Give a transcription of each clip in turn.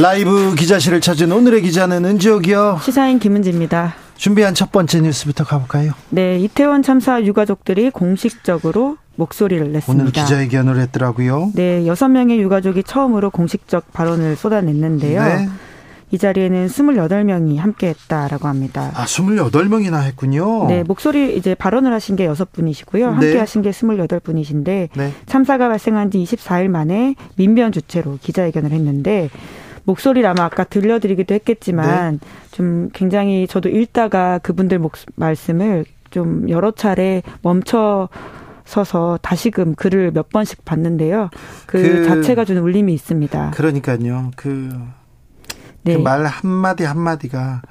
라이브 기자실을 찾은 오늘의 기자는 은지옥이요. 시사인 김은지입니다. 준비한 첫 번째 뉴스부터 가볼까요? 네, 이태원 참사 유가족들이 공식적으로 목소리를 냈습니다. 오늘 기자회견을 했더라고요. 네, 여섯 명의 유가족이 처음으로 공식적 발언을 쏟아냈는데요. 네. 이 자리에는 28명이 함께 했다라고 합니다. 아, 28명이나 했군요. 네, 목소리 이제 발언을 하신 게 6분이시고요. 함께 네. 하신 게 28분이신데 네. 참사가 발생한 지 24일 만에 민변 주체로 기자회견을 했는데 목소리를 아마 아까 들려드리기도 했겠지만 네. 좀 굉장히 저도 읽다가 그분들 목, 말씀을 좀 여러 차례 멈춰 서서 다시금 글을 몇 번씩 봤는데요. 그, 그 자체가 주는 울림이 있습니다. 그러니까요. 그 네. 그 말 한마디 한마디가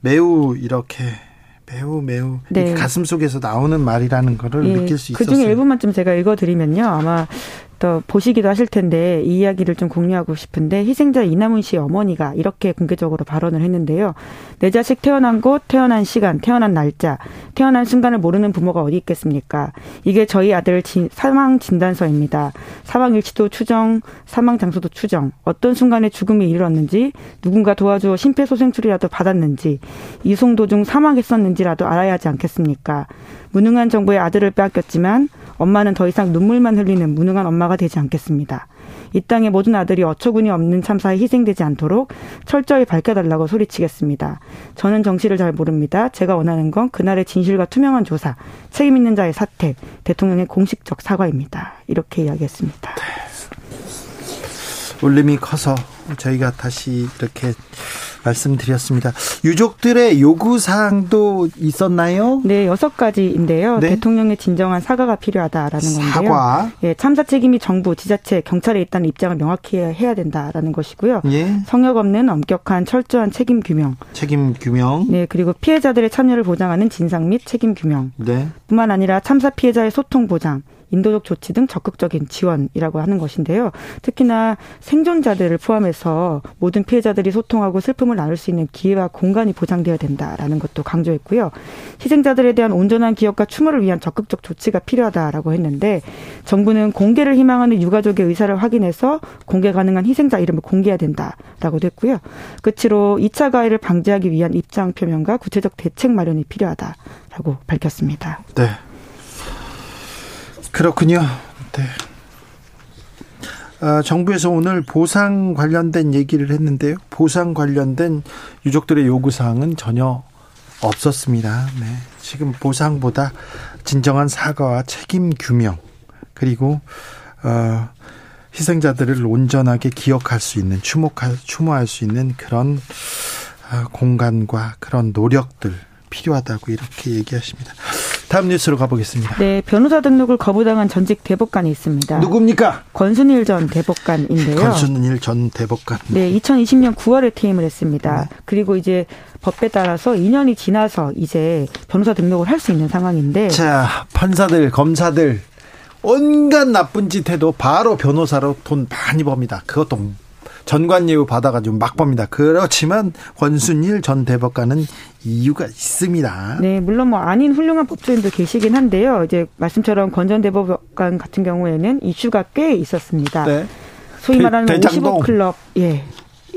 매우 이렇게 매우 매우 네. 가슴 속에서 나오는 말이라는 거를 예, 느낄 수 있었어요. 그중에 일부만 좀 제가 읽어드리면요. 아마 또 보시기도 하실 텐데 이 이야기를 좀 공유하고 싶은데 희생자 이남훈 씨 어머니가 이렇게 공개적으로 발언을 했는데요. 내 자식 태어난 곳, 태어난 시간, 태어난 날짜, 태어난 순간을 모르는 부모가 어디 있겠습니까? 이게 저희 아들 진, 사망 진단서입니다. 사망 일치도 추정, 사망 장소도 추정, 어떤 순간에 죽음이 이르렀는지, 누군가 도와주어 심폐소생술이라도 받았는지, 이송 도중 사망했었는지라도 알아야 하지 않겠습니까? 무능한 정부의 아들을 빼앗겼지만 엄마는 더 이상 눈물만 흘리는 무능한 엄마가 되지 않겠습니다. 이 땅의 모든 아들이 어처구니 없는 참사에 희생되지 않도록 철저히 밝혀달라고 소리치겠습니다. 저는 정치를 잘 모릅니다. 제가 원하는 건 그날의 진실과 투명한 조사, 책임 있는 자의 사퇴, 대통령의 공식적 사과입니다. 이렇게 이야기했습니다. 네. 울림이 커서 저희가 다시 이렇게 말씀드렸습니다. 유족들의 요구 사항도 있었나요? 네, 여섯 가지인데요. 네? 대통령의 진정한 사과가 필요하다라는 건데요. 사과. 예, 참사 책임이 정부, 지자체, 경찰에 있다는 입장을 명확히 해야 된다라는 것이고요. 예. 성역 없는 엄격한 철저한 책임 규명. 책임 규명. 네, 그리고 피해자들의 참여를 보장하는 진상 및 책임 규명. 네. 뿐만 아니라 참사 피해자의 소통 보장, 인도적 조치 등 적극적인 지원이라고 하는 것인데요. 특히나 생존자들을 포함해서 모든 피해자들이 소통하고 슬픔을 나눌 수 있는 기회와 공간이 보장되어야 된다라는 것도 강조했고요. 희생자들에 대한 온전한 기억과 추모를 위한 적극적 조치가 필요하다라고 했는데 정부는 공개를 희망하는 유가족의 의사를 확인해서 공개 가능한 희생자 이름을 공개해야 된다라고도 했고요. 끝으로 2차 가해를 방지하기 위한 입장 표명과 구체적 대책 마련이 필요하다라고 밝혔습니다. 네. 그렇군요. 네. 아, 정부에서 오늘 보상 관련된 얘기를 했는데요. 보상 관련된 유족들의 요구 사항은 전혀 없었습니다. 네. 지금 보상보다 진정한 사과와 책임 규명 그리고 어, 희생자들을 온전하게 기억할 수 있는 추모할 추모할 수 있는 그런 어, 공간과 그런 노력들 필요하다고 이렇게 얘기하십니다. 다음 뉴스로 가보겠습니다. 네, 변호사 등록을 거부당한 전직 대법관이 있습니다. 누굽니까? 권순일 전 대법관인데요. 권순일 전 대법관. 네, 2020년 9월에 퇴임을 했습니다. 네. 그리고 이제 법에 따라서 2년이 지나서 이제 변호사 등록을 할 수 있는 상황인데. 자, 판사들, 검사들 온갖 나쁜 짓 해도 바로 변호사로 돈 많이 법니다. 그것도 전관예우 받아가지고 막 봅니다. 그렇지만 권순일 전 대법관은 이유가 있습니다. 네, 물론 뭐 아닌 훌륭한 법조인도 계시긴 한데요. 이제 말씀처럼 권 전 대법관 같은 경우에는 이슈가 꽤 있었습니다. 네. 소위 말하는 대, 55 클럽, 예.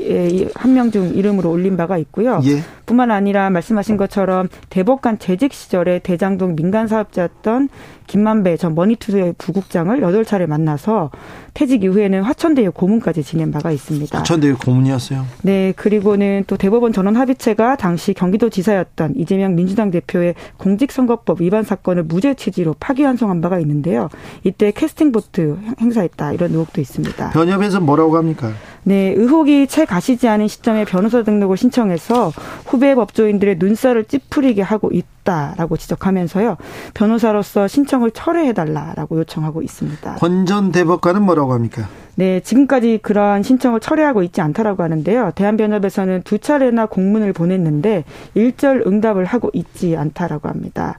예, 한명 중 이름으로 올린 바가 있고요. 예. 뿐만 아니라 말씀하신 것처럼 대법관 재직 시절에 대장동 민간 사업자였던 김만배 전 머니투의 부국장을 여덟 차례 만나서 퇴직 이후에는 화천대유 고문까지 지낸 바가 있습니다. 화천대유 고문이었어요? 네, 그리고는 또 대법원 전원 합의체가 당시 경기도지사였던 이재명 민주당 대표의 공직선거법 위반 사건을 무죄 취지로 파기환송한 바가 있는데요. 이때 캐스팅 보트 행사했다 이런 의혹도 있습니다. 변협에서 뭐라고 합니까? 네, 의혹이 채 가시지 않은 시점에 변호사 등록을 신청해서 후배 법조인들의 눈살을 찌푸리게 하고 있다라고 지적하면서요. 변호사로서 신청을 철회해달라라고 요청하고 있습니다. 권전 대법관은 뭐라고 합니까? 네, 지금까지 그러한 신청을 철회하고 있지 않다라고 하는데요. 대한변협에서는 두 차례나 공문을 보냈는데 일절 응답을 하고 있지 않다라고 합니다.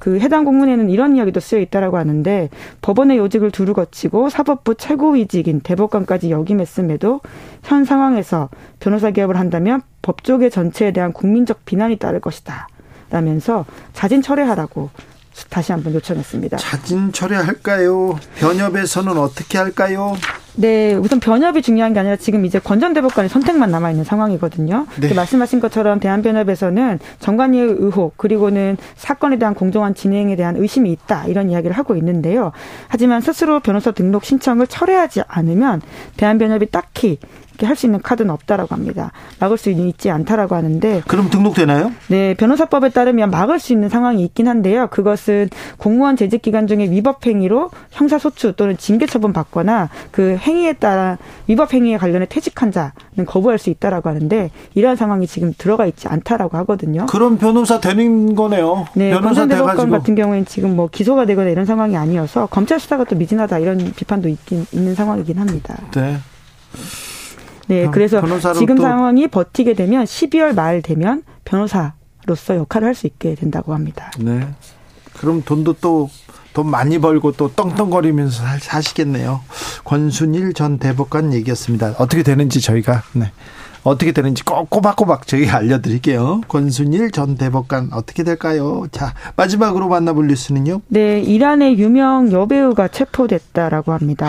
그 해당 공문에는 이런 이야기도 쓰여 있다라고 하는데 법원의 요직을 두루 거치고 사법부 최고위직인 대법관까지 역임했음에도 현 상황에서 변호사 개업을 한다면 법조계 전체에 대한 국민적 비난이 따를 것이다. 라면서 자진 철회하라고 다시 한번 요청했습니다. 자진 철회할까요? 변협에서는 어떻게 할까요? 네, 우선 변협이 중요한 게 아니라 지금 이제 권전대법관의 선택만 남아 있는 상황이거든요. 네. 말씀하신 것처럼 대한변협에서는 정관위의 의혹 그리고는 사건에 대한 공정한 진행에 대한 의심이 있다 이런 이야기를 하고 있는데요. 하지만 스스로 변호사 등록 신청을 철회하지 않으면 대한변협이 딱히 할수 있는 카드는 없다라고 합니다. 막을 수 있지 않다라고 하는데 그럼 등록되나요? 네, 변호사법에 따르면 막을 수 있는 상황이 있긴 한데요. 그것은 공무원 재직 기간 중에 위법 행위로 형사 소추 또는 징계 처분 받거나 그 행위에 따라 위법 행위에 관련해 퇴직한 자는 거부할 수 있다라고 하는데 이러한 상황이 지금 들어가 있지 않다라고 하거든요. 그럼 변호사 되는 거네요. 네, 변호사 대법관 같은 경우에는 지금 뭐 기소가 되거나 이런 상황이 아니어서 검찰 수사가 또 미진하다 이런 비판도 있긴 있는 상황이긴 합니다. 네. 네, 그래서 지금 상황이 버티게 되면 12월 말 되면 변호사로서 역할을 할 수 있게 된다고 합니다. 네. 그럼 돈도 또 돈 많이 벌고 또 떵떵거리면서 사시겠네요. 권순일 전 대법관 얘기였습니다. 어떻게 되는지 저희가 네. 어떻게 되는지 꼬박꼬박 저희 알려드릴게요. 권순일 전 대법관 어떻게 될까요? 자 마지막으로 만나볼 뉴스는요. 네, 이란의 유명 여배우가 체포됐다라고 합니다.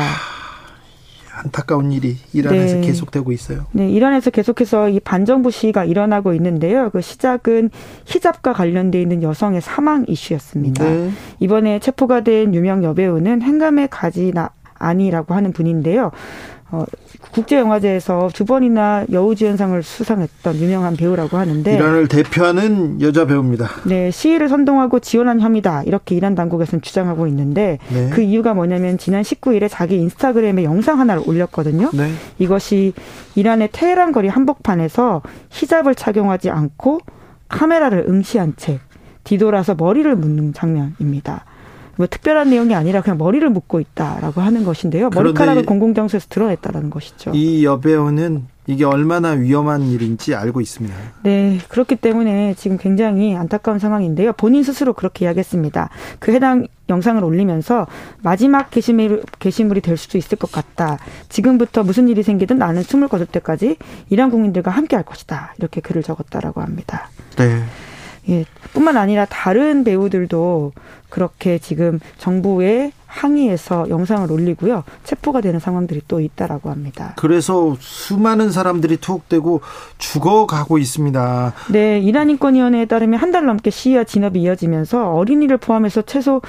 안타까운 일이 이란에서 네. 계속되고 있어요. 네, 이란에서 계속해서 이 반정부 시위가 일어나고 있는데요. 그 시작은 히잡과 관련돼 있는 여성의 사망 이슈였습니다. 네. 이번에 체포가 된 유명 여배우는 행감의 가지나 아니라고 하는 분인데요. 어, 국제영화제에서 두 번이나 여우주연상을 수상했던 유명한 배우라고 하는데 이란을 대표하는 여자 배우입니다. 네, 시위를 선동하고 지원한 혐의다 이렇게 이란 당국에서는 주장하고 있는데 네. 그 이유가 뭐냐면 지난 19일에 자기 인스타그램에 영상 하나를 올렸거든요. 네. 이것이 이란의 테헤란 거리 한복판에서 히잡을 착용하지 않고 카메라를 응시한 채 뒤돌아서 머리를 묶는 장면입니다. 뭐 특별한 내용이 아니라 그냥 머리를 묶고 있다라고 하는 것인데요. 머리카락을 공공장소에서 드러냈다라는 것이죠. 이 여배우는 이게 얼마나 위험한 일인지 알고 있습니다. 네, 그렇기 때문에 지금 굉장히 안타까운 상황인데요. 본인 스스로 그렇게 이야기했습니다. 그 해당 영상을 올리면서 마지막 게시물, 게시물이 될 수도 있을 것 같다. 지금부터 무슨 일이 생기든 나는 숨을 거둘 때까지 이란 국민들과 함께 할 것이다. 이렇게 글을 적었다라고 합니다. 네. 예, 뿐만 아니라 다른 배우들도 그렇게 지금 정부의 항의에서 영상을 올리고요. 체포가 되는 상황들이 또 있다라고 합니다. 그래서 수많은 사람들이 투옥되고 죽어가고 있습니다. 네, 이란 인권위원회에 따르면 한 달 넘게 시위와 진압이 이어지면서 어린이를 포함해서 최소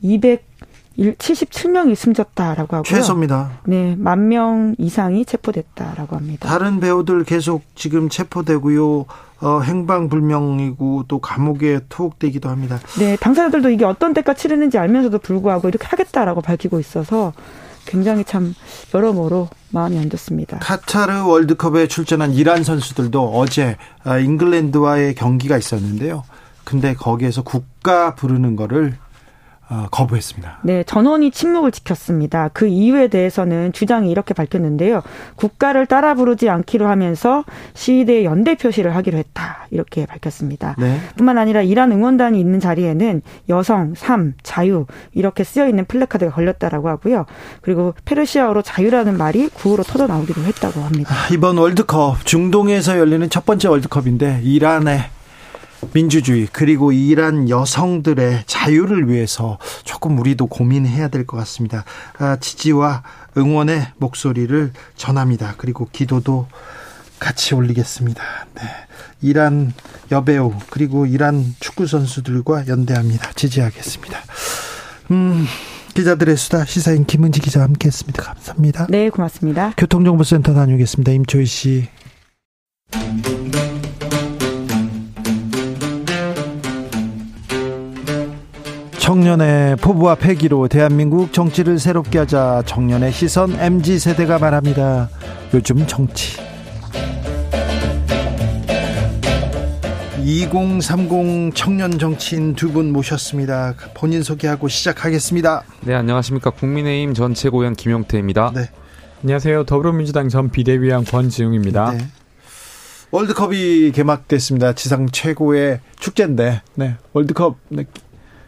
200 77명이 숨졌다라고 하고요. 최소입니다. 네, 만 명 이상이 체포됐다라고 합니다. 다른 배우들 계속 지금 체포되고요. 어, 행방불명이고 또 감옥에 투옥되기도 합니다. 네, 당사자들도 이게 어떤 때가 치르는지 알면서도 불구하고 이렇게 하겠다라고 밝히고 있어서 굉장히 참 여러모로 마음이 안 좋습니다. 카타르 월드컵에 출전한 이란 선수들도 어제 아, 잉글랜드와의 경기가 있었는데요. 근데 거기에서 국가 부르는 거를 어, 거부했습니다. 네, 전원이 침묵을 지켰습니다. 그 이유에 대해서는 주장이 이렇게 밝혔는데요. 국가를 따라 부르지 않기로 하면서 시위대에 연대 표시를 하기로 했다. 이렇게 밝혔습니다. 네. 뿐만 아니라 이란 응원단이 있는 자리에는 여성, 삶, 자유 이렇게 쓰여 있는 플래카드가 걸렸다라고 하고요. 그리고 페르시아어로 자유라는 말이 구호로 터져 나오기도 했다고 합니다. 아, 이번 월드컵 중동에서 열리는 첫 번째 월드컵인데 이란의 민주주의 그리고 이란 여성들의 자유를 위해서 조금 우리도 고민해야 될 것 같습니다. 아, 지지와 응원의 목소리를 전합니다. 그리고 기도도 같이 올리겠습니다. 네. 이란 여배우 그리고 이란 축구 선수들과 연대합니다. 지지하겠습니다. 음. 기자들의 수다 시사인 김은지 기자와 함께했습니다. 감사합니다. 네, 고맙습니다. 교통정보센터 다녀오겠습니다. 임초희 씨. 청년의 포부와 패기로 대한민국 정치를 새롭게 하자 청년의 시선 MG 세대가 말합니다. 요즘 정치. 2030 청년 정치인 두 분 모셨습니다. 본인 소개하고 시작하겠습니다. 네, 안녕하십니까. 국민의힘 전 최고위원 김용태입니다. 네. 안녕하세요. 더불어민주당 전 비대위원 권지웅입니다. 네. 월드컵이 개막됐습니다. 지상 최고의 축제인데, 네. 월드컵 네.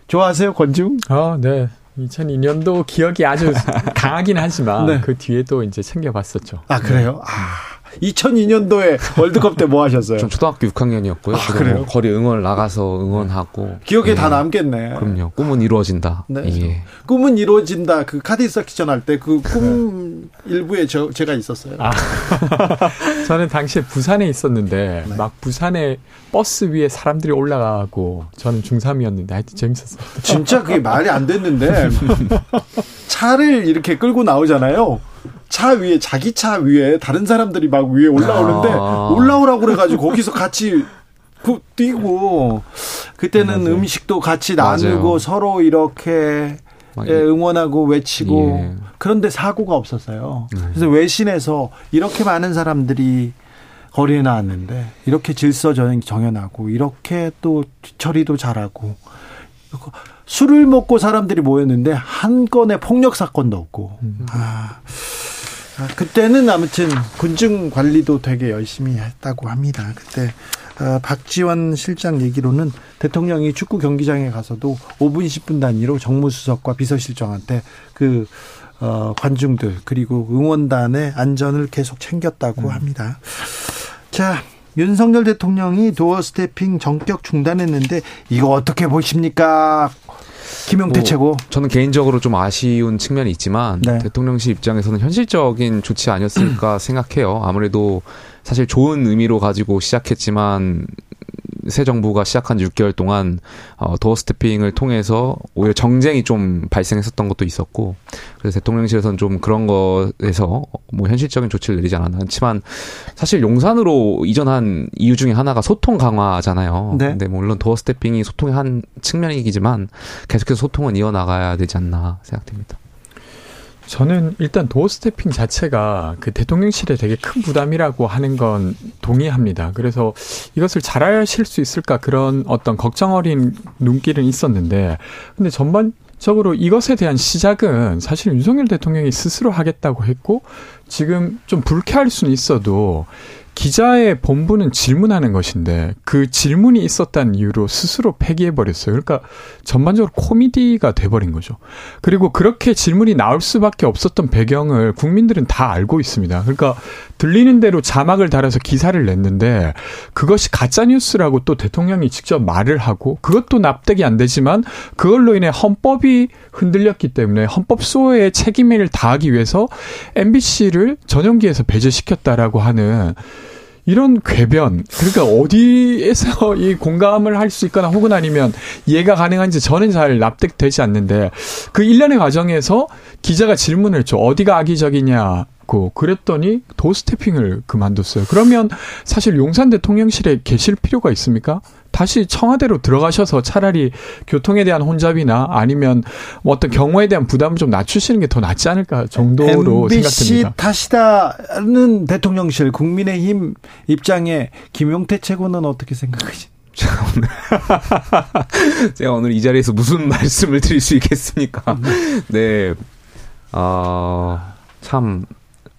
좋아하세요, 권지웅? 아, 네. 2002년도 기억이 아주 강하긴 하지만 네. 그 뒤에도 이제 챙겨봤었죠. 아 그래요? 네. 아 2002년도에 월드컵 때 뭐 하셨어요? 전 초등학교 6학년이었고요. 아, 그래요? 거리 응원 나가서 응원하고 기억에 예. 다 남겠네. 그럼요. 꿈은 이루어진다. 네. 예. 꿈은 이루어진다. 그 카드 섹션 할 때 그 꿈 일부에 저 제가 있었어요. 아. 저는 당시에 부산에 있었는데 네. 막 부산에 버스 위에 사람들이 올라가고 저는 중3이었는데 하여튼 재밌었어요. 진짜 그게 말이 안 됐는데 차를 이렇게 끌고 나오잖아요. 차 위에 자기 차 위에 다른 사람들이 막 위에 올라오는데 아. 올라오라고 그래가지고 거기서 같이 그 뛰고 그때는 맞아요. 음식도 같이 나누고 맞아요. 서로 이렇게 예, 응원하고 외치고 예. 그런데 사고가 없었어요. 네. 그래서 외신에서 이렇게 많은 사람들이 거리에 나왔는데 이렇게 질서 정연하고 이렇게 또 처리도 잘하고 술을 먹고 사람들이 모였는데 한 건의 폭력 사건도 없고 음. 아. 아, 그때는 아무튼 군중 관리도 되게 열심히 했다고 합니다. 그때 어, 박지원 실장 얘기로는 대통령이 축구 경기장에 가서도 5분 10분 단위로 정무수석과 비서실장한테 그 어, 관중들 그리고 응원단의 안전을 계속 챙겼다고 음. 합니다. 자, 윤석열 대통령이 도어 스태핑 전격 중단했는데 이거 어떻게 보십니까? 김용태 뭐, 최고. 저는 개인적으로 좀 아쉬운 측면이 있지만 네. 대통령실 입장에서는 현실적인 조치 아니었을까 생각해요. 아무래도 사실 좋은 의미로 가지고 시작했지만 새 정부가 시작한 6개월 동안 어, 도어 스태핑을 통해서 오히려 정쟁이 좀 발생했었던 것도 있었고 그래서 대통령실에서는 좀 그런 것에서 뭐 현실적인 조치를 내리지 않았나 하지만 사실 용산으로 이전한 이유 중에 하나가 소통 강화잖아요. 네. 근데 물론 도어 스태핑이 소통의 한 측면이기지만 계속해서 소통은 이어나가야 되지 않나 생각됩니다. 저는 일단 도어 스태핑 자체가 그 대통령실에 되게 큰 부담이라고 하는 건 동의합니다. 그래서 이것을 잘 하실 수 있을까 그런 어떤 걱정 어린 눈길은 있었는데 근데 전반 적으로 이것에 대한 시작은 사실 윤석열 대통령이 스스로 하겠다고 했고 지금 좀 불쾌할 수는 있어도 기자의 본부는 질문하는 것인데 그 질문이 있었다는 이유로 스스로 폐기해 버렸어요. 그러니까 전반적으로 코미디가 돼 버린 거죠. 그리고 그렇게 질문이 나올 수밖에 없었던 배경을 국민들은 다 알고 있습니다. 그러니까 들리는 대로 자막을 달아서 기사를 냈는데 그것이 가짜 뉴스라고 또 대통령이 직접 말을 하고 그것도 납득이 안 되지만 그걸로 인해 헌법이 흔들렸기 때문에 헌법 소호의 책임을 다하기 위해서 MBC를 전용기에서 배제시켰다라고 하는 이런 궤변 그러니까 어디에서 이 공감을 할 수 있거나 혹은 아니면 이해가 가능한지 저는 잘 납득되지 않는데 그 일련의 과정에서 기자가 질문을 줘 어디가 악의적이냐 고 그랬더니 도스태핑을 그만뒀어요. 그러면 사실 용산 대통령실에 계실 필요가 있습니까? 다시 청와대로 들어가셔서 차라리 교통에 대한 혼잡이나 아니면 뭐 어떤 경호에 대한 부담을 좀 낮추시는 게 더 낫지 않을까 정도로 MBC 생각됩니다. 탓이다는 대통령실 국민의힘 입장에 김용태 최고는 어떻게 생각하십니까? 제가 오늘 이 자리에서 무슨 말씀을 드릴 수 있겠습니까? 네. 어, 참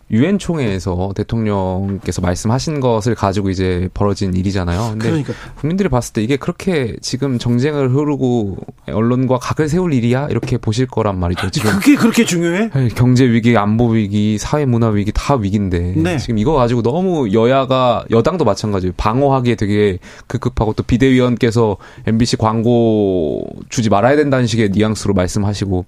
유엔 총회에서 대통령께서 말씀하신 것을 가지고 이제 벌어진 일이잖아요. 근데 그러니까. 국민들이 봤을 때 이게 그렇게 지금 정쟁을 흐르고 언론과 각을 세울 일이야 이렇게 보실 거란 말이죠. 지금 그게 그렇게 중요해? 네, 경제 위기, 안보 위기, 사회 문화 위기 다 위기인데 네. 지금 이거 가지고 너무 여야가 여당도 마찬가지예요. 방어하기에 되게 급급하고 또 비대위원께서 MBC 광고 주지 말아야 된다는 식의 뉘앙스로 말씀하시고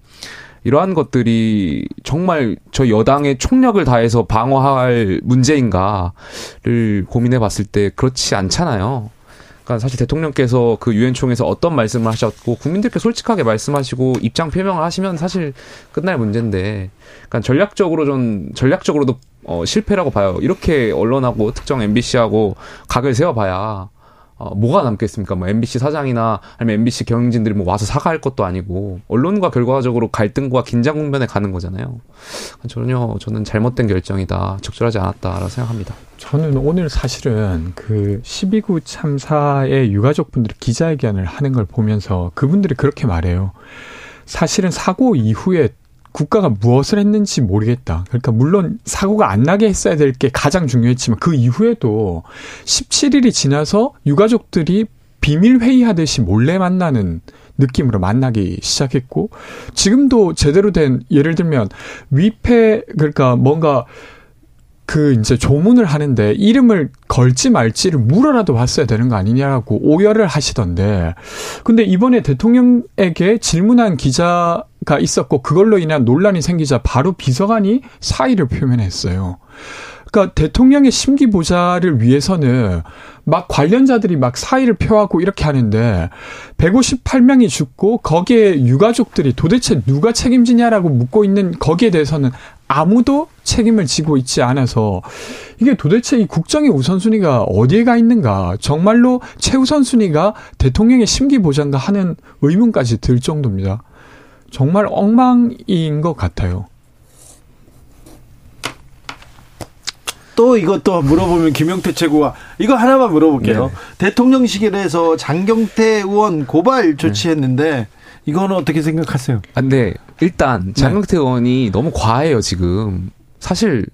이러한 것들이 정말 저 여당의 총력을 다해서 방어할 문제인가를 고민해 봤을 때 그렇지 않잖아요. 그러니까 사실 대통령께서 그 유엔 총에서 어떤 말씀을 하셨고 국민들께 솔직하게 말씀하시고 입장 표명을 하시면 사실 끝날 문제인데 그러니까 전략적으로 좀 전략적으로도 어 실패라고 봐요. 이렇게 언론하고 특정 MBC하고 각을 세워 봐야 어, 뭐가 남겠습니까? 뭐 MBC 사장이나 아니면 MBC 경영진들이 뭐 와서 사과할 것도 아니고 언론과 결과적으로 갈등과 긴장 국면에 가는 거잖아요. 전혀 저는 잘못된 결정이다, 적절하지 않았다라고 생각합니다. 저는 오늘 사실은 그 12구 참사의 유가족분들이 기자회견을 하는 걸 보면서 그분들이 그렇게 말해요. 사실은 사고 이후에 국가가 무엇을 했는지 모르겠다. 그러니까 물론 사고가 안 나게 했어야 될 게 가장 중요했지만 그 이후에도 17일이 지나서 유가족들이 비밀 회의하듯이 몰래 만나는 느낌으로 만나기 시작했고 지금도 제대로 된 예를 들면 위패 그러니까 뭔가 그 이제 조문을 하는데 이름을 걸지 말지를 물어라도 봤어야 되는 거 아니냐라고 오열을 하시던데 근데 이번에 대통령에게 질문한 기자가 있었고 그걸로 인한 논란이 생기자 바로 비서관이 사의를 표명했어요. 그러니까 대통령의 심기 보좌를 위해서는 막 관련자들이 막 사의를 표하고 이렇게 하는데 158명이 죽고 거기에 유가족들이 도대체 누가 책임지냐라고 묻고 있는 거기에 대해서는 아무도 책임을 지고 있지 않아서 이게 도대체 이 국정의 우선순위가 어디에 가 있는가 정말로 최우선순위가 대통령의 심기 보장가 하는 의문까지 들 정도입니다. 정말 엉망인 것 같아요. 또 이것도 물어보면 김영태 최고가 이거 하나만 물어볼게요. 네. 대통령실에서 장경태 의원 고발 조치했는데 네. 이거는 어떻게 생각하세요? 아, 네. 일단 네. 장경태 네. 의원이 너무 과해요, 지금. 사실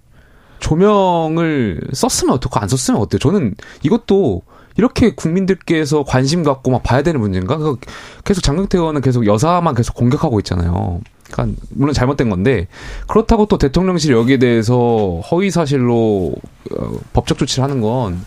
조명을 썼으면 어떻고 안 썼으면 어때요? 저는 이것도 이렇게 국민들께서 관심 갖고 막 봐야 되는 문제인가? 그 계속 장경태 의원은 계속 여사만 계속 공격하고 있잖아요. 그러니까 물론 잘못된 건데 그렇다고 또 대통령실 여기에 대해서 허위 사실로 어, 법적 조치를 하는 건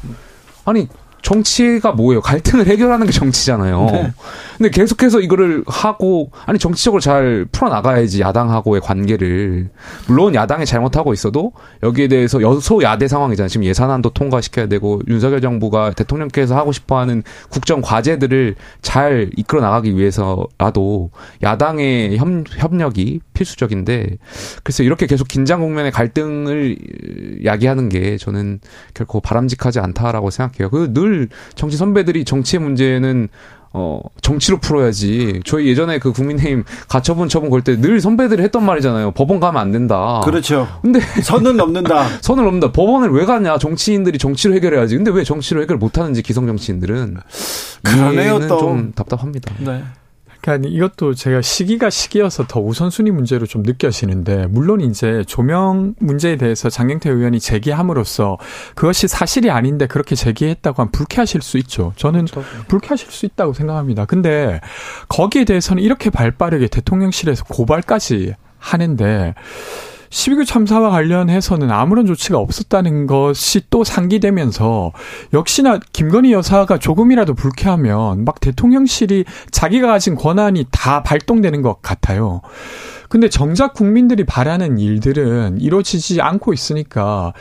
아니 정치가 뭐예요? 갈등을 해결하는 게 정치잖아요. 네. 근데 계속해서 이거를 하고 아니 정치적으로 잘 풀어 나가야지 야당하고의 관계를 물론 야당이 잘못하고 있어도 여기에 대해서 여소 야대 상황이잖아요. 지금 예산안도 통과시켜야 되고 윤석열 정부가 대통령께서 하고 싶어하는 국정 과제들을 잘 이끌어 나가기 위해서라도 야당의 협, 협력이 필수적인데 그래서 이렇게 계속 긴장 국면의 갈등을 야기하는 게 저는 결코 바람직하지 않다라고 생각해요. 그늘 늘 정치 선배들이 정치의 문제는 어, 정치로 풀어야지. 저희 예전에 그 국민의힘 가처분 처분 걸 때 늘 선배들이 했던 말이잖아요. 법원 가면 안 된다. 그렇죠. 근데 선은 넘는다. 선을 넘는다. 법원을 왜 가냐? 정치인들이 정치로 해결해야지. 근데 왜 정치로 해결 못 하는지 기성 정치인들은 그러네요. 또. 좀 답답합니다. 네. 그러니까 이것도 제가 시기가 시기여서 더 우선순위 문제로 좀 느껴지는데 물론 이제 조명 문제에 대해서 장경태 의원이 제기함으로써 그것이 사실이 아닌데 그렇게 제기했다고 하면 불쾌하실 수 있죠. 저는 그렇죠. 불쾌하실 수 있다고 생각합니다. 근데 거기에 대해서는 이렇게 발빠르게 대통령실에서 고발까지 하는데 12구 참사와 관련해서는 아무런 조치가 없었다는 것이 또 상기되면서 역시나 김건희 여사가 조금이라도 불쾌하면 막 대통령실이 자기가 가진 권한이 다 발동되는 것 같아요. 근데 정작 국민들이 바라는 일들은 이루어지지 않고 있으니까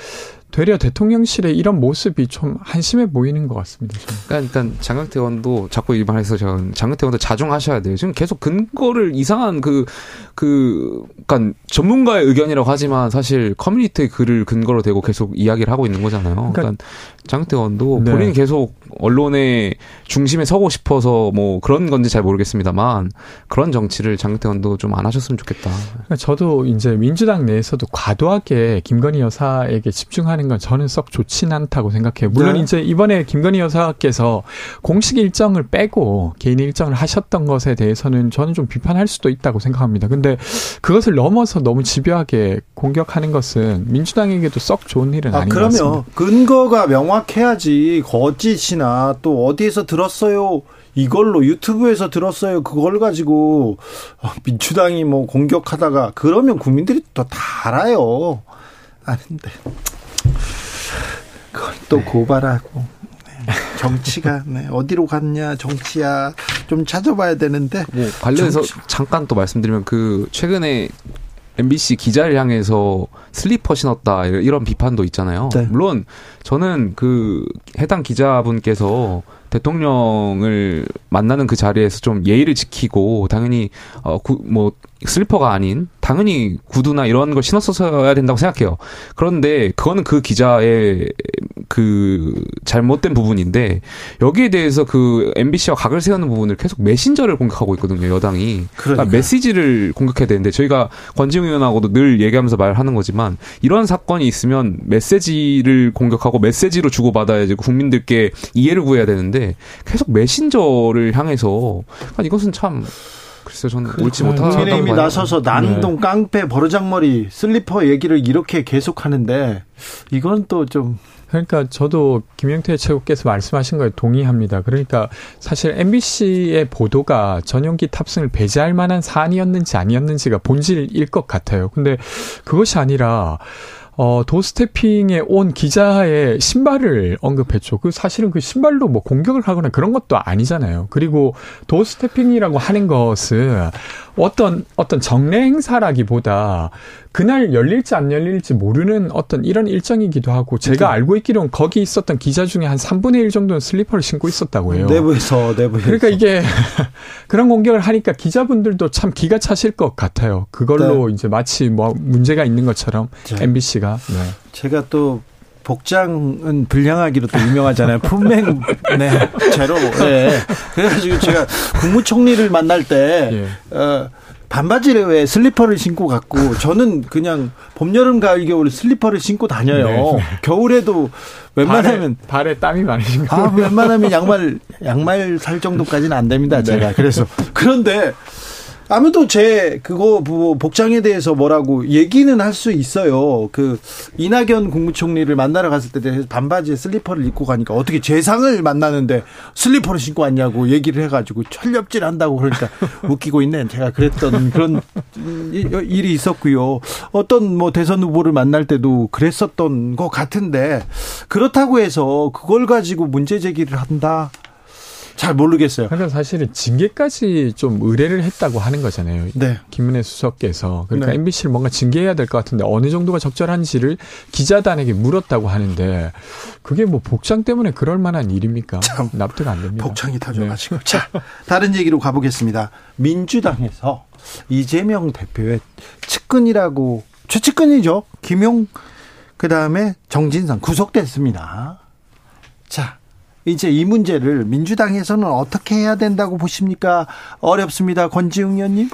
되려 대통령실의 이런 모습이 좀 한심해 보이는 것 같습니다. 그러니까, 그러니까 장학태 의원도 자꾸 이 말해서 저는 장학태 의원도 자중하셔야 돼요. 지금 계속 근거를 이상한 그, 그, 그러니까 전문가의 의견이라고 하지만 사실 커뮤니티 글을 근거로 대고 계속 이야기를 하고 있는 거잖아요. 그러니까, 그러니까 장학태 의원도 네. 본인이 계속 언론의 중심에 서고 싶어서 뭐 그런 건지 잘 모르겠습니다만 그런 정치를 장학태 의원도 좀 안 하셨으면 좋겠다. 저도 이제 민주당 내에서도 과도하게 김건희 여사에게 집중하는 하는 건 저는 썩 좋진 않다고 생각해요. 물론 네. 이제 이번에 김건희 여사께서 공식 일정을 빼고 개인 일정을 하셨던 것에 대해서는 저는 좀 비판할 수도 있다고 생각합니다. 근데 그것을 넘어서 너무 집요하게 공격하는 것은 민주당에게도 썩 좋은 일은 아, 아닌 것 같습니다. 그러면 근거가 명확해야지 거짓이 나 또 어디에서 들었어요. 이걸로 유튜브에서 들었어요. 그걸 가지고 어, 민주당이 뭐 공격하다가 그러면 국민들이 또 다 알아요. 아는데 그걸 또 네. 고발하고 네. 정치가 네. 어디로 갔냐 정치야 좀 찾아봐야 되는데 뭐 관련해서 정치. 잠깐 또 말씀드리면 그 최근에 MBC 기자를 향해서 슬리퍼 신었다 이런 비판도 있잖아요. 네. 물론 저는 그 해당 기자분께서 대통령을 만나는 그 자리에서 좀 예의를 지키고 당연히 어뭐 슬리퍼가 아닌 당연히 구두나 이런 걸 신었어야 된다고 생각해요. 그런데 그거는 그 기자의 그 잘못된 부분인데 여기에 대해서 그 MBC와 각을 세우는 부분을 계속 메신저를 공격하고 있거든요. 여당이 그러니까 메시지를 공격해야 되는데 저희가 권지웅 의원하고도 늘 얘기하면서 말하는 거지만 이런 사건이 있으면 메시지를 공격하고 메시지로 주고받아야지 국민들께 이해를 구해야 되는데 계속 메신저를 향해서 이것은 참 글쎄요, 저는 그, 옳지 못하다고 국민의힘이 나서서 난동, 네. 깡패, 버르장머리, 슬리퍼 얘기를 이렇게 계속 하는데 이건 또 좀 그러니까 저도 김영태 최고께서 말씀하신 거에 동의합니다. 그러니까 사실 MBC의 보도가 전용기 탑승을 배제할 만한 사안이었는지 아니었는지가 본질일 것 같아요. 근데 그것이 아니라 어, 도스태핑에 온 기자의 신발을 언급했죠. 그 사실은 그 신발로 뭐 공격을 하거나 그런 것도 아니잖아요. 그리고 도스태핑이라고 하는 것은 어떤 어떤 정례 행사라기보다 그날 열릴지 안 열릴지 모르는 어떤 이런 일정이기도 하고 제가 그렇죠. 알고 있기로는 거기 있었던 기자 중에 한 3분의 1 정도는 슬리퍼를 신고 있었다고 해요. 내부에서 내부에서. 그러니까 이게 그런 공격을 하니까 기자분들도 참 기가 차실 것 같아요. 그걸로 네. 이제 마치 뭐 문제가 있는 것처럼 네. MBC가 네. 제가 또 복장은 불량하기로 또 유명하잖아요. 품행, 네, 제로. 네. 그래가지고 제가 국무총리를 만날 때, 예. 어, 반바지를 왜 슬리퍼를 신고 갔고 저는 그냥 봄 여름 가을 겨울 슬리퍼를 신고 다녀요. 네. 겨울에도 웬만하면 발에, 발에 땀이 많으신가? 아, 웬만하면 양말 양말 살 정도까지는 안 됩니다. 제가 네. 그래서 그런데 아무도 제 그거 뭐 복장에 대해서 뭐라고 얘기는 할 수 있어요. 그 이낙연 국무총리를 만나러 갔을 때 반바지에 슬리퍼를 입고 가니까 어떻게 재상을 만나는데 슬리퍼를 신고 왔냐고 얘기를 해가지고 철렵질 한다고 그러니까 웃기고 있네. 제가 그랬던 그런 일이 있었고요. 어떤 뭐 대선 후보를 만날 때도 그랬었던 것 같은데 그렇다고 해서 그걸 가지고 문제 제기를 한다. 잘 모르겠어요. 그러니까 사실은 징계까지 좀 의뢰를 했다고 하는 거잖아요. 네. 김은혜 수석께서 그러니까 네. MBC를 뭔가 징계해야 될 것 같은데 어느 정도가 적절한지를 기자단에게 물었다고 하는데 그게 뭐 복장 때문에 그럴 만한 일입니까? 참 납득 안 됩니다. 복장이 다져가지고. 네. 자, 다른 얘기로 가보겠습니다. 민주당에서 이재명 대표의 측근이라고 최측근이죠. 김용 그 다음에 정진상 구속됐습니다. 자, 이제 이 문제를 민주당에서는 어떻게 해야 된다고 보십니까? 어렵습니다. 권지웅 의원님.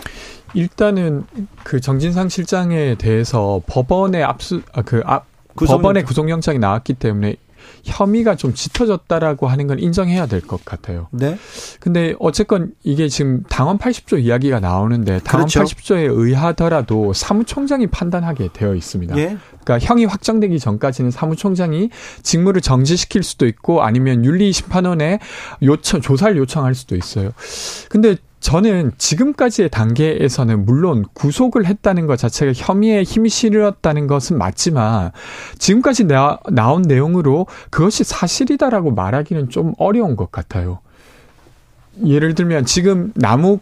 일단은 그 정진상 실장에 대해서 법원의 압수 아, 그 앞, 법원의 구속영장이 나왔기 때문에 혐의가 좀 짙어졌다라고 하는 건 인정해야 될 것 같아요. 네. 근데 어쨌건 이게 지금 당원 80조 이야기가 나오는데 당원 그렇죠. 80조에 의하더라도 사무총장이 판단하게 되어 있습니다. 예. 그러니까 형이 확정되기 전까지는 사무총장이 직무를 정지시킬 수도 있고 아니면 윤리심판원에 요청 조사를 요청할 수도 있어요. 근데 저는 지금까지의 단계에서는 물론 구속을 했다는 것 자체가 혐의에 힘이 실렸다는 것은 맞지만 지금까지 나, 나온 내용으로 그것이 사실이다라고 말하기는 좀 어려운 것 같아요. 예를 들면 지금 남욱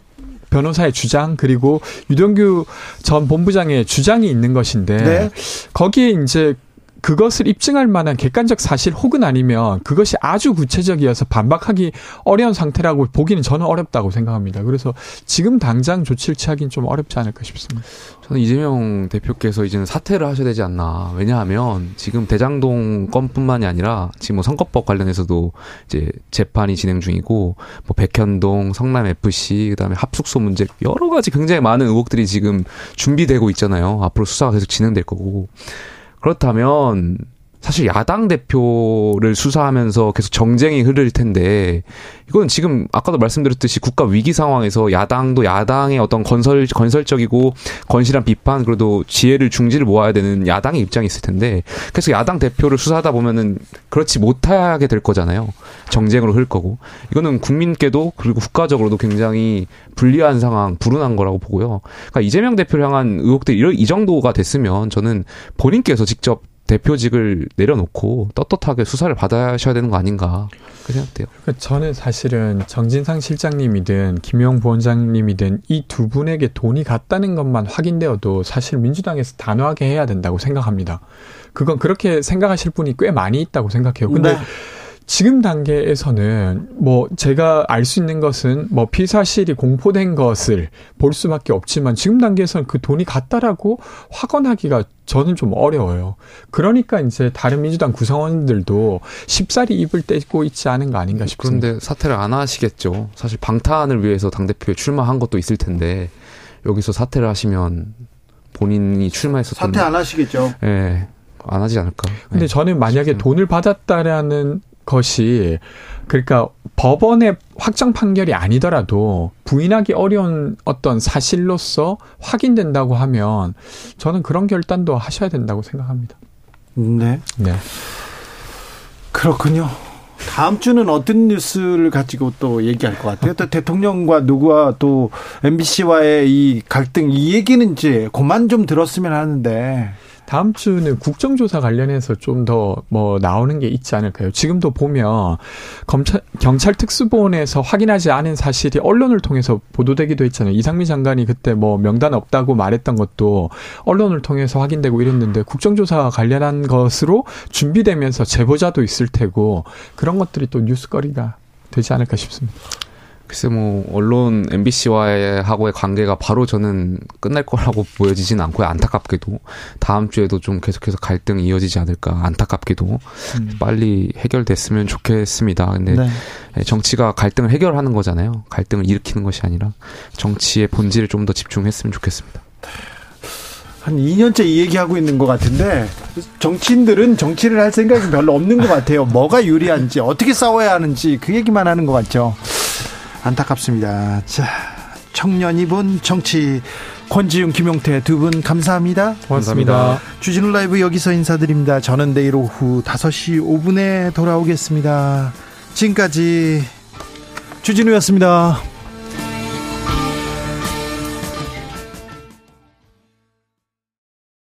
변호사의 주장 그리고 유동규 전 본부장의 주장이 있는 것인데 네. 거기에 이제 그것을 입증할 만한 객관적 사실 혹은 아니면 그것이 아주 구체적이어서 반박하기 어려운 상태라고 보기는 저는 어렵다고 생각합니다. 그래서 지금 당장 조치를 취하기는 좀 어렵지 않을까 싶습니다. 저는 이재명 대표께서 이제는 사퇴를 하셔야 되지 않나. 왜냐하면 지금 대장동 건뿐만이 아니라 지금 뭐 선거법 관련해서도 이제 재판이 진행 중이고 뭐 백현동, 성남 FC, 그다음에 합숙소 문제 여러 가지 굉장히 많은 의혹들이 지금 준비되고 있잖아요. 앞으로 수사가 계속 진행될 거고. 그렇다면 사실 야당 대표를 수사하면서 계속 정쟁이 흐를 텐데 이건 지금 아까도 말씀드렸듯이 국가 위기 상황에서 야당도 야당의 어떤 건설 건설적이고 건실한 비판 그래도 지혜를 중지를 모아야 되는 야당의 입장이 있을 텐데 그래서 야당 대표를 수사하다 보면은 그렇지 못하게 될 거잖아요. 정쟁으로 흐를 거고 이거는 국민께도 그리고 국가적으로도 굉장히 불리한 상황, 불운한 거라고 보고요. 그러니까 이재명 대표를 향한 의혹들이 이 정도가 됐으면 저는 본인께서 직접 대표직을 내려놓고 떳떳하게 수사를 받아셔야 되는 거 아닌가 그 생각돼요. 그러니까 저는 사실은 정진상 실장님이든 김용 부원장님이든 이 두 분에게 돈이 갔다는 것만 확인되어도 사실 민주당에서 단호하게 해야 된다고 생각합니다. 그건 그렇게 생각하실 분이 꽤 많이 있다고 생각해요. 근데 네. 지금 단계에서는 뭐 제가 알 수 있는 것은 뭐 피사실이 공포된 것을 볼 수밖에 없지만 지금 단계에서는 그 돈이 갔다라고 확언하기가 저는 좀 어려워요. 그러니까 이제 다른 민주당 구성원들도 쉽사리 입을 떼고 있지 않은 거 아닌가 싶습니다. 그런데 사퇴를 안 하시겠죠. 사실 방탄을 위해서 당대표에 출마한 것도 있을 텐데 여기서 사퇴를 하시면 본인이 출마했었던 사퇴 안 하시겠죠. 예. 네, 안 하지 않을까. 근데 네. 저는 만약에 돈을 받았다라는 것이 그러니까 법원의 확정 판결이 아니더라도 부인하기 어려운 어떤 사실로서 확인된다고 하면 저는 그런 결단도 하셔야 된다고 생각합니다. 네. 네. 그렇군요. 다음 주는 어떤 뉴스를 가지고 또 얘기할 것 같아요? 또 대통령과 누구와 또 MBC와의 이 갈등 이 얘기는 이제 그만 좀 들었으면 하는데 다음 주는 국정조사 관련해서 좀 더 뭐 나오는 게 있지 않을까요? 지금도 보면 검찰 경찰 특수본에서 확인하지 않은 사실이 언론을 통해서 보도되기도 했잖아요. 이상민 장관이 그때 뭐 명단 없다고 말했던 것도 언론을 통해서 확인되고 이랬는데 국정조사 관련한 것으로 준비되면서 제보자도 있을 테고 그런 것들이 또 뉴스거리가 되지 않을까 싶습니다. 글쎄 뭐 언론 MBC와의 하고의 관계가 바로 저는 끝날 거라고 보여지진 않고요. 안타깝게도 다음 주에도 좀 계속해서 갈등이 이어지지 않을까 안타깝게도 음. 빨리 해결됐으면 좋겠습니다. 근데 네. 예, 정치가 갈등을 해결하는 거잖아요. 갈등을 일으키는 것이 아니라 정치의 본질을 좀더 집중했으면 좋겠습니다. 한 2년째 이 얘기하고 있는 것 같은데 정치인들은 정치를 할 생각이 별로 없는 것 같아요. 뭐가 유리한지 어떻게 싸워야 하는지 그 얘기만 하는 것 같죠. 안타깝습니다. 자, 청년이 본 정치 권지윤, 김용태 두 분 감사합니다. 고맙습니다. 주진우 라이브 여기서 인사드립니다. 저는 내일 오후 5시 5분에 돌아오겠습니다. 지금까지 주진우였습니다.